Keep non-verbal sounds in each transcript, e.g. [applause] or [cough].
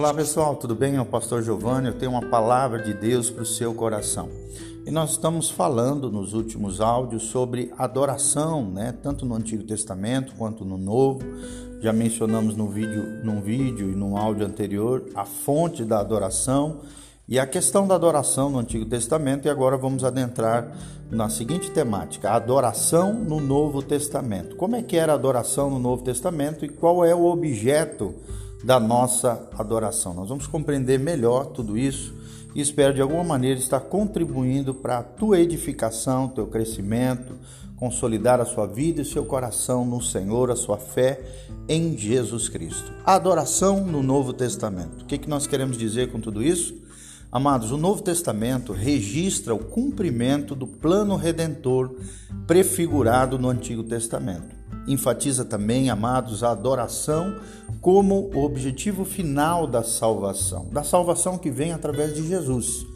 Olá pessoal, tudo bem? É o pastor Giovanni. Eu tenho uma palavra de Deus para o seu coração. E nós estamos falando nos últimos áudios sobre adoração, né? Tanto no Antigo Testamento quanto no Novo. Já mencionamos no vídeo, num vídeo e num áudio anterior a fonte da adoração e a questão da adoração no Antigo Testamento. E agora vamos adentrar na seguinte temática: adoração no Novo Testamento. Como é que era a adoração no Novo Testamento e qual é o objeto da nossa adoração. Nós vamos compreender melhor tudo isso e espero de alguma maneira estar contribuindo para a tua edificação, teu crescimento, consolidar a sua vida e seu coração no Senhor, a sua fé em Jesus Cristo. A adoração no Novo Testamento. O que, que nós queremos dizer com tudo isso? Amados, o Novo Testamento registra o cumprimento do plano redentor prefigurado no Antigo Testamento enfatiza também, amados, a adoração como o objetivo final da salvação, da salvação que vem através de Jesus.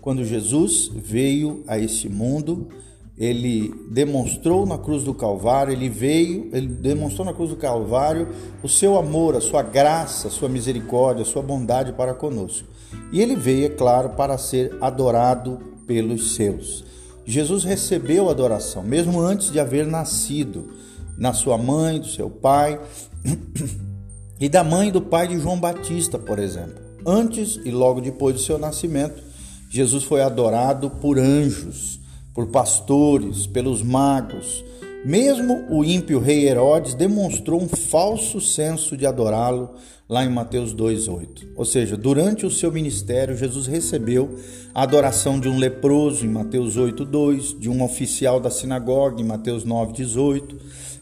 Quando Jesus veio a esse mundo, ele demonstrou na cruz do Calvário, ele veio, ele demonstrou na cruz do Calvário o seu amor, a sua graça, a sua misericórdia, a sua bondade para conosco. E ele veio, é claro, para ser adorado pelos seus. Jesus recebeu adoração, mesmo antes de haver nascido na sua mãe, do seu pai [clears throat] e da mãe do pai de João Batista, por exemplo. Antes e logo depois do seu nascimento, Jesus foi adorado por anjos, por pastores, pelos magos. Mesmo o ímpio rei Herodes demonstrou um falso senso de adorá-lo lá em Mateus 2:8. Ou seja, durante o seu ministério, Jesus recebeu a adoração de um leproso em Mateus 8:2, de um oficial da sinagoga em Mateus 9:18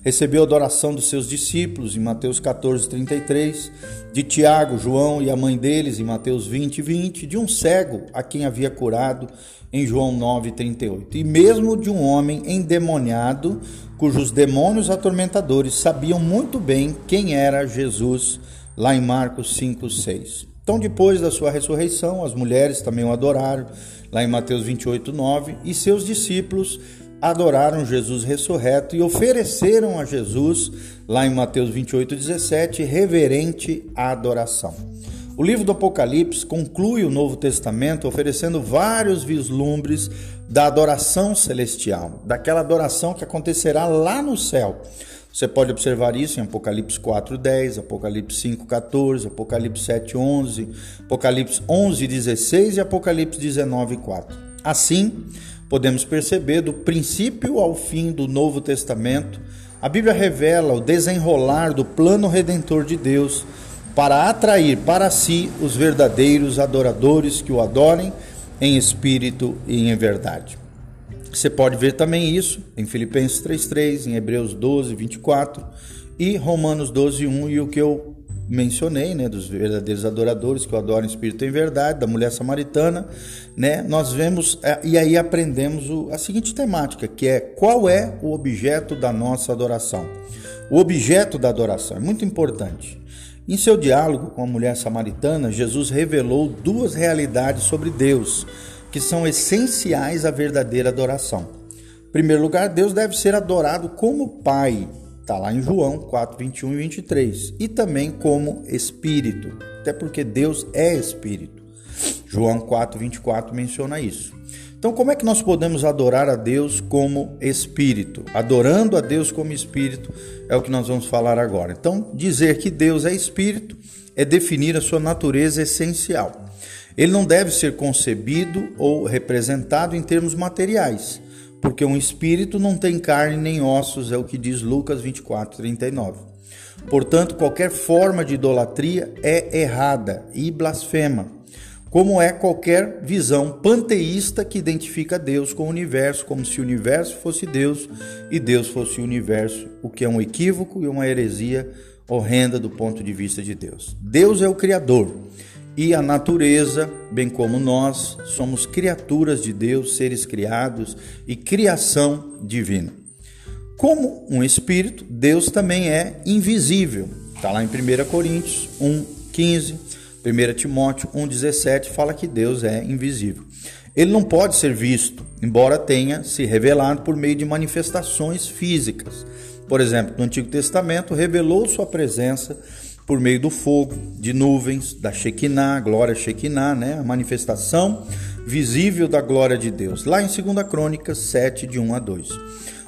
recebeu a adoração dos seus discípulos em Mateus 14, 33, de Tiago, João e a mãe deles em Mateus 20, 20, de um cego a quem havia curado em João 9, 38, e mesmo de um homem endemoniado, cujos demônios atormentadores sabiam muito bem quem era Jesus, lá em Marcos 5, 6. Então, depois da sua ressurreição, as mulheres também o adoraram, lá em Mateus 28, 9, e seus discípulos adoraram Jesus ressurreto e ofereceram a Jesus, lá em Mateus 28, 17, reverente adoração. O livro do Apocalipse conclui o Novo Testamento oferecendo vários vislumbres da adoração celestial, daquela adoração que acontecerá lá no céu. Você pode observar isso em Apocalipse 4:10, Apocalipse 5:14, Apocalipse 7:11, Apocalipse 11:16 e Apocalipse 19:4. Assim, podemos perceber do princípio ao fim do Novo Testamento, a Bíblia revela o desenrolar do plano redentor de Deus para atrair para si os verdadeiros adoradores que o adorem em espírito e em verdade. Você pode ver também isso em Filipenses 3:3, em Hebreus 12, 24 e Romanos 12, 1 e o que eu mencionei, né, dos verdadeiros adoradores que o adoram espírito em verdade, da mulher samaritana, né, nós vemos é, e aí aprendemos o, a seguinte temática, que é qual é o objeto da nossa adoração. O objeto da adoração é muito importante. Em seu diálogo com a mulher samaritana, Jesus revelou duas realidades sobre Deus que são essenciais à verdadeira adoração. Em primeiro lugar, Deus deve ser adorado como Pai, Está lá em João 4, 21 e 23. E também como Espírito, até porque Deus é Espírito. João 4, 24 menciona isso. Então, como é que nós podemos adorar a Deus como Espírito? Adorando a Deus como Espírito é o que nós vamos falar agora. Então, dizer que Deus é Espírito é definir a sua natureza essencial. Ele não deve ser concebido ou representado em termos materiais porque um espírito não tem carne nem ossos, é o que diz Lucas 24, 39. Portanto, qualquer forma de idolatria é errada e blasfema, como é qualquer visão panteísta que identifica Deus com o universo, como se o universo fosse Deus e Deus fosse o universo, o que é um equívoco e uma heresia horrenda do ponto de vista de Deus. Deus é o Criador e a natureza, bem como nós, somos criaturas de Deus, seres criados e criação divina. Como um espírito, Deus também é invisível. Está lá em 1 Coríntios 1,15, 1 Timóteo 1,17 fala que Deus é invisível. Ele não pode ser visto, embora tenha se revelado por meio de manifestações físicas. Por exemplo, no Antigo Testamento revelou sua presença por meio do fogo, de nuvens, da Shekinah, glória Shekinah, né? a manifestação visível da glória de Deus. Lá em 2 Crônicas 7, de 1 a 2.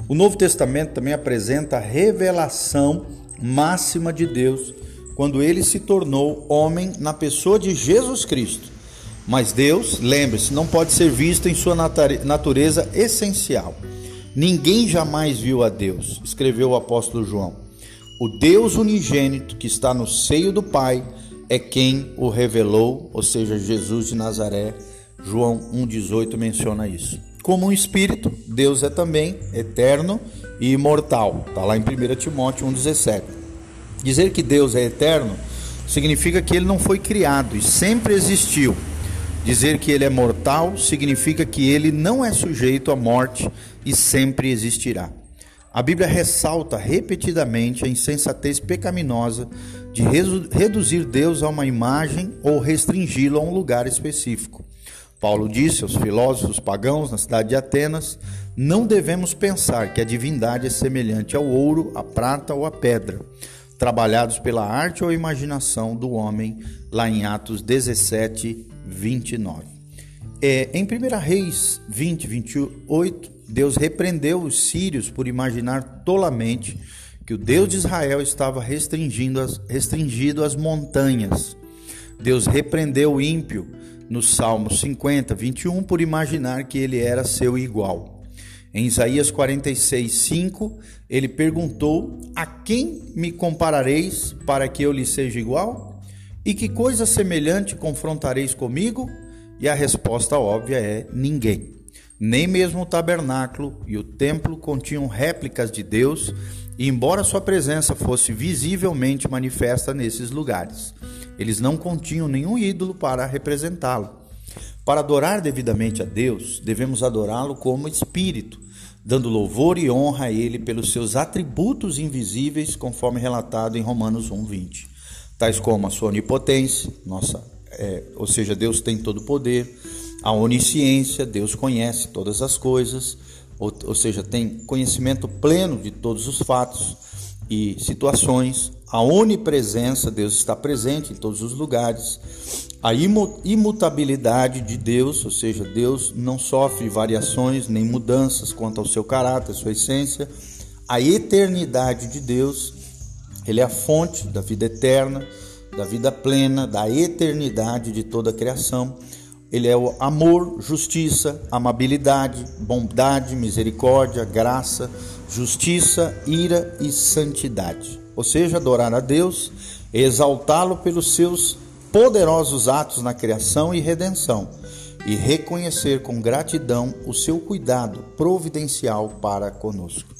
O Novo Testamento também apresenta a revelação máxima de Deus quando ele se tornou homem na pessoa de Jesus Cristo. Mas Deus, lembre-se, não pode ser visto em sua natureza essencial. Ninguém jamais viu a Deus, escreveu o apóstolo João. O Deus unigênito que está no seio do Pai é quem o revelou, ou seja, Jesus de Nazaré. João 1,18 menciona isso. Como um espírito, Deus é também eterno e imortal. Está lá em 1 Timóteo 1,17. Dizer que Deus é eterno significa que ele não foi criado e sempre existiu. Dizer que ele é mortal significa que ele não é sujeito à morte e sempre existirá. A Bíblia ressalta repetidamente a insensatez pecaminosa de reduzir Deus a uma imagem ou restringi-lo a um lugar específico. Paulo disse aos filósofos pagãos na cidade de Atenas: Não devemos pensar que a divindade é semelhante ao ouro, à prata ou à pedra, trabalhados pela arte ou imaginação do homem, lá em Atos 17, 29. É, em 1 Reis 20, 28, Deus repreendeu os sírios por imaginar tolamente que o Deus de Israel estava restringindo as, restringido as montanhas. Deus repreendeu o ímpio no Salmo 50, 21 por imaginar que ele era seu igual. Em Isaías 46, 5, ele perguntou: A quem me comparareis para que eu lhe seja igual? E que coisa semelhante confrontareis comigo? E a resposta óbvia é: ninguém. Nem mesmo o tabernáculo e o templo continham réplicas de Deus, e embora sua presença fosse visivelmente manifesta nesses lugares, eles não continham nenhum ídolo para representá-lo. Para adorar devidamente a Deus, devemos adorá-lo como espírito, dando louvor e honra a ele pelos seus atributos invisíveis, conforme relatado em Romanos 1:20 tais como a sua onipotência, nossa, é, ou seja, Deus tem todo o poder, a onisciência, Deus conhece todas as coisas, ou, ou seja, tem conhecimento pleno de todos os fatos e situações, a onipresença, Deus está presente em todos os lugares, a imutabilidade de Deus, ou seja, Deus não sofre variações nem mudanças quanto ao seu caráter, sua essência, a eternidade de Deus ele é a fonte da vida eterna, da vida plena, da eternidade de toda a criação. Ele é o amor, justiça, amabilidade, bondade, misericórdia, graça, justiça, ira e santidade. Ou seja, adorar a Deus, exaltá-lo pelos seus poderosos atos na criação e redenção e reconhecer com gratidão o seu cuidado providencial para conosco.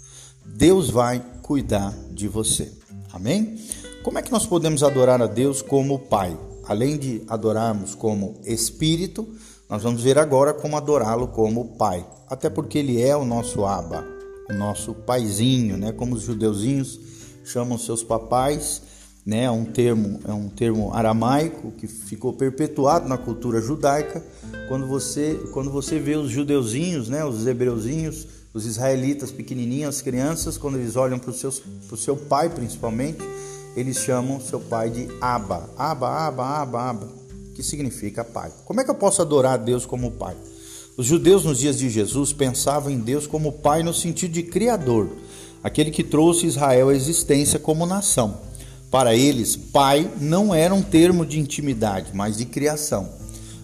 Deus vai cuidar de você. Amém? Como é que nós podemos adorar a Deus como Pai? Além de adorarmos como Espírito, nós vamos ver agora como adorá-lo como Pai. Até porque ele é o nosso Abba, o nosso paizinho, né? Como os judeuzinhos chamam seus papais, né? É um termo, é um termo aramaico que ficou perpetuado na cultura judaica. Quando você, quando você vê os judeuzinhos, né? Os hebreuzinhos os israelitas pequenininhos, as crianças, quando eles olham para o seu pai principalmente, eles chamam seu pai de Abba. Abba, Abba, Abba, Abba, que significa pai. Como é que eu posso adorar a Deus como pai? Os judeus nos dias de Jesus pensavam em Deus como pai no sentido de criador, aquele que trouxe Israel à existência como nação. Para eles, pai não era um termo de intimidade, mas de criação.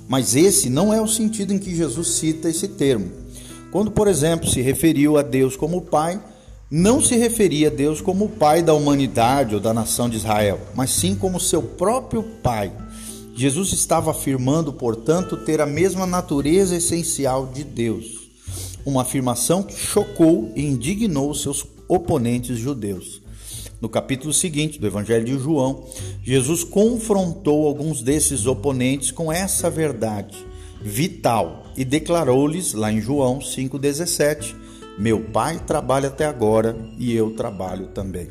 Mas esse não é o sentido em que Jesus cita esse termo. Quando, por exemplo, se referiu a Deus como Pai, não se referia a Deus como Pai da humanidade ou da nação de Israel, mas sim como seu próprio Pai. Jesus estava afirmando, portanto, ter a mesma natureza essencial de Deus. Uma afirmação que chocou e indignou seus oponentes judeus. No capítulo seguinte do Evangelho de João, Jesus confrontou alguns desses oponentes com essa verdade vital e declarou-lhes, lá em João 5,17: Meu pai trabalha até agora e eu trabalho também.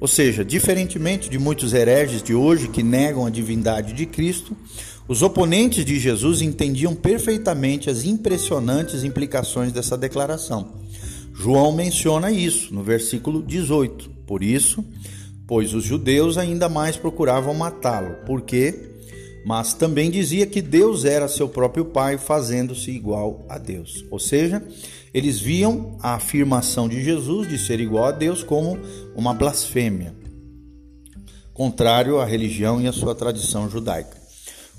Ou seja, diferentemente de muitos hereges de hoje que negam a divindade de Cristo, os oponentes de Jesus entendiam perfeitamente as impressionantes implicações dessa declaração. João menciona isso no versículo 18. Por isso, pois os judeus ainda mais procuravam matá-lo. Por quê? Mas também dizia que Deus era seu próprio Pai, fazendo-se igual a Deus. Ou seja, eles viam a afirmação de Jesus de ser igual a Deus como uma blasfêmia, contrário à religião e à sua tradição judaica.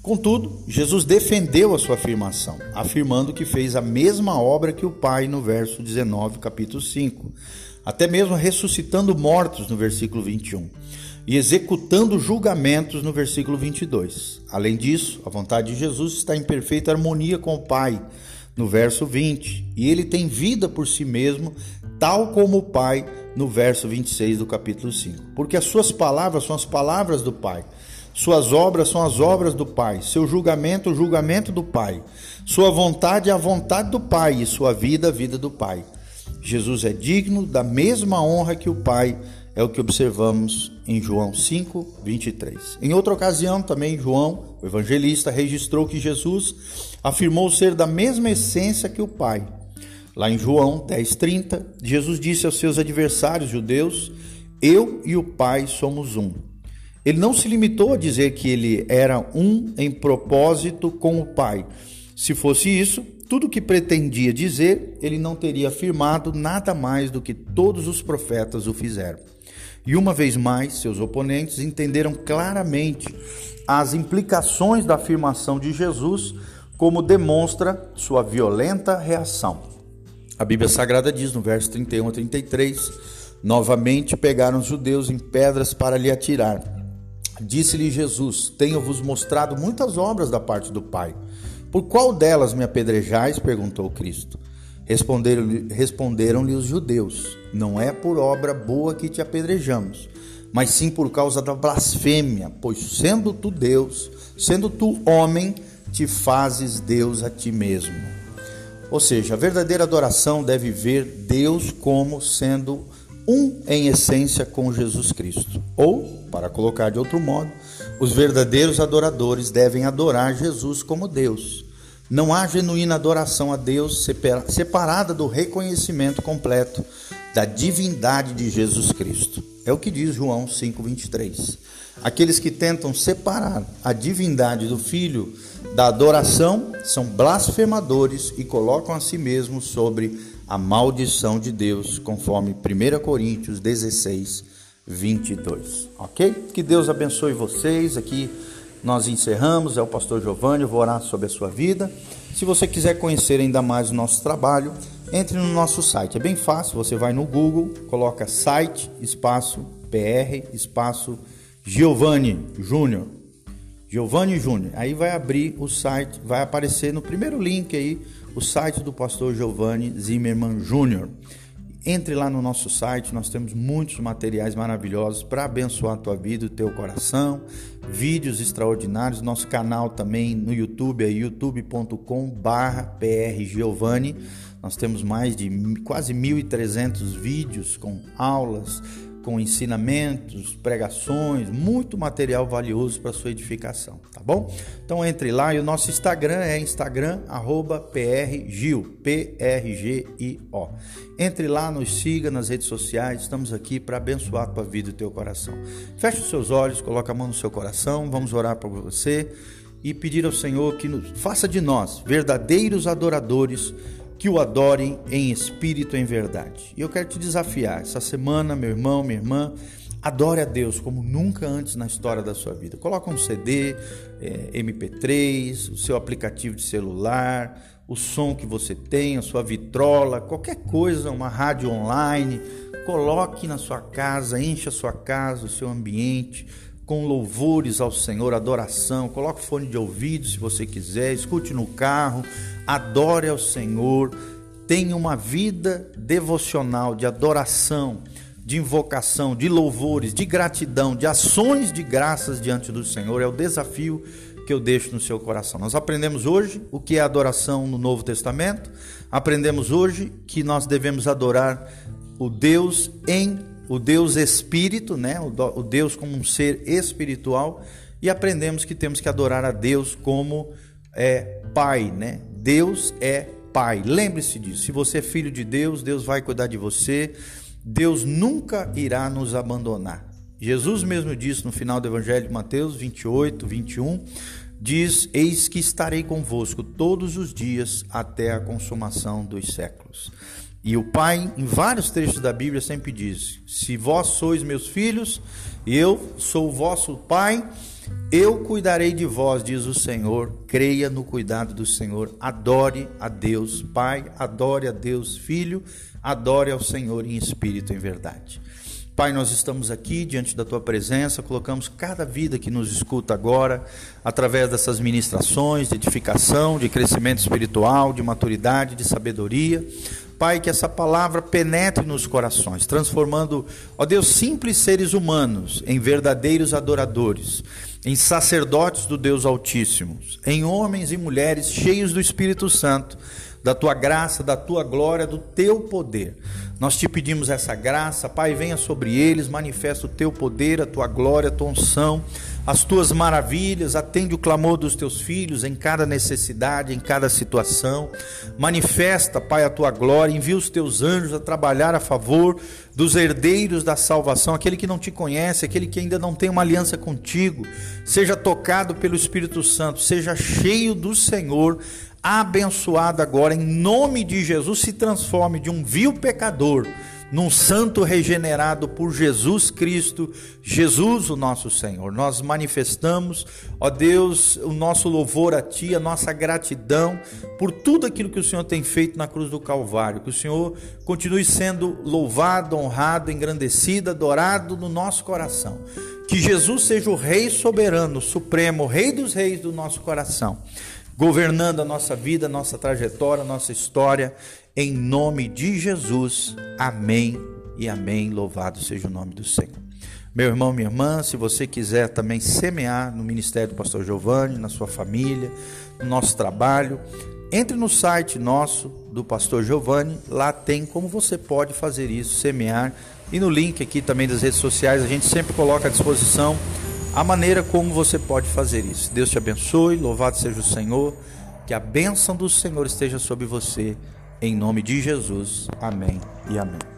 Contudo, Jesus defendeu a sua afirmação, afirmando que fez a mesma obra que o Pai no verso 19, capítulo 5, até mesmo ressuscitando mortos no versículo 21 e executando julgamentos no versículo 22. Além disso, a vontade de Jesus está em perfeita harmonia com o Pai no verso 20, e ele tem vida por si mesmo, tal como o Pai no verso 26 do capítulo 5. Porque as suas palavras são as palavras do Pai. Suas obras são as obras do Pai, seu julgamento, o julgamento do Pai, sua vontade é a vontade do Pai e sua vida, a vida do Pai. Jesus é digno da mesma honra que o Pai, é o que observamos em João 5, 23. Em outra ocasião, também João, o evangelista, registrou que Jesus afirmou ser da mesma essência que o Pai. Lá em João 10, 30, Jesus disse aos seus adversários judeus: Eu e o Pai somos um. Ele não se limitou a dizer que ele era um em propósito com o Pai. Se fosse isso, tudo o que pretendia dizer, ele não teria afirmado nada mais do que todos os profetas o fizeram. E uma vez mais, seus oponentes entenderam claramente as implicações da afirmação de Jesus, como demonstra sua violenta reação. A Bíblia Sagrada diz no verso 31 a 33: Novamente pegaram os judeus em pedras para lhe atirar. Disse-lhe Jesus: Tenho-vos mostrado muitas obras da parte do Pai. Por qual delas me apedrejais? perguntou Cristo. Responderam-lhe responderam os judeus: Não é por obra boa que te apedrejamos, mas sim por causa da blasfêmia, pois sendo tu Deus, sendo tu homem, te fazes Deus a ti mesmo. Ou seja, a verdadeira adoração deve ver Deus como sendo um em essência com Jesus Cristo. Ou, para colocar de outro modo, os verdadeiros adoradores devem adorar Jesus como Deus. Não há genuína adoração a Deus separada do reconhecimento completo da divindade de Jesus Cristo. É o que diz João 5:23. Aqueles que tentam separar a divindade do Filho da adoração são blasfemadores e colocam a si mesmos sobre a maldição de Deus, conforme 1 Coríntios 16, 22. Ok? Que Deus abençoe vocês. Aqui nós encerramos. É o pastor Giovanni. Eu vou orar sobre a sua vida. Se você quiser conhecer ainda mais o nosso trabalho, entre no nosso site. É bem fácil. Você vai no Google, coloca site, espaço PR, espaço Giovanni Júnior. Giovanni Júnior. Aí vai abrir o site, vai aparecer no primeiro link aí o site do pastor Giovanni Zimmermann Júnior. Entre lá no nosso site, nós temos muitos materiais maravilhosos para abençoar a tua vida o teu coração, vídeos extraordinários, nosso canal também no YouTube é youtube.com/prgiovanni. Nós temos mais de quase 1.300 vídeos com aulas, com ensinamentos, pregações, muito material valioso para sua edificação, tá bom? Então entre lá e o nosso Instagram é Instagram @prgio, P R G I O. Entre lá, nos siga nas redes sociais, estamos aqui para abençoar a tua vida e o teu coração. Feche os seus olhos, coloca a mão no seu coração, vamos orar por você e pedir ao Senhor que nos faça de nós verdadeiros adoradores que o adorem em espírito e em verdade. E eu quero te desafiar essa semana, meu irmão, minha irmã, adore a Deus como nunca antes na história da sua vida. Coloca um CD, é, MP3, o seu aplicativo de celular, o som que você tem, a sua vitrola, qualquer coisa, uma rádio online, coloque na sua casa, encha a sua casa, o seu ambiente com louvores ao Senhor, adoração. Coloque fone de ouvido se você quiser, escute no carro, adore ao Senhor. Tenha uma vida devocional de adoração, de invocação, de louvores, de gratidão, de ações de graças diante do Senhor. É o desafio que eu deixo no seu coração. Nós aprendemos hoje o que é adoração no Novo Testamento. Aprendemos hoje que nós devemos adorar o Deus em o Deus Espírito, né? o Deus como um ser espiritual, e aprendemos que temos que adorar a Deus como é, Pai. Né? Deus é Pai. Lembre-se disso. Se você é filho de Deus, Deus vai cuidar de você. Deus nunca irá nos abandonar. Jesus mesmo disse no final do Evangelho de Mateus 28, 21, diz: Eis que estarei convosco todos os dias até a consumação dos séculos. E o Pai, em vários trechos da Bíblia, sempre diz: Se vós sois meus filhos, eu sou o vosso Pai, eu cuidarei de vós, diz o Senhor. Creia no cuidado do Senhor, adore a Deus Pai, adore a Deus Filho, adore ao Senhor em espírito e em verdade. Pai, nós estamos aqui diante da tua presença, colocamos cada vida que nos escuta agora, através dessas ministrações de edificação, de crescimento espiritual, de maturidade, de sabedoria. Pai, que essa palavra penetre nos corações, transformando, ó Deus, simples seres humanos em verdadeiros adoradores, em sacerdotes do Deus Altíssimo, em homens e mulheres cheios do Espírito Santo da tua graça, da tua glória, do teu poder. Nós te pedimos essa graça, Pai, venha sobre eles, manifesta o teu poder, a tua glória, a tua unção, as tuas maravilhas, atende o clamor dos teus filhos em cada necessidade, em cada situação. Manifesta, Pai, a tua glória, envia os teus anjos a trabalhar a favor dos herdeiros da salvação, aquele que não te conhece, aquele que ainda não tem uma aliança contigo. Seja tocado pelo Espírito Santo, seja cheio do Senhor abençoado agora, em nome de Jesus, se transforme de um vil pecador num santo regenerado por Jesus Cristo, Jesus, o nosso Senhor. Nós manifestamos, ó Deus, o nosso louvor a Ti, a nossa gratidão por tudo aquilo que o Senhor tem feito na cruz do Calvário. Que o Senhor continue sendo louvado, honrado, engrandecido, adorado no nosso coração. Que Jesus seja o Rei soberano, supremo, Rei dos Reis do nosso coração governando a nossa vida, a nossa trajetória, a nossa história, em nome de Jesus. Amém e amém. Louvado seja o nome do Senhor. Meu irmão, minha irmã, se você quiser também semear no ministério do pastor Giovanni, na sua família, no nosso trabalho, entre no site nosso do pastor Giovanni, lá tem como você pode fazer isso, semear. E no link aqui também das redes sociais, a gente sempre coloca à disposição a maneira como você pode fazer isso. Deus te abençoe, louvado seja o Senhor, que a bênção do Senhor esteja sobre você, em nome de Jesus. Amém e amém.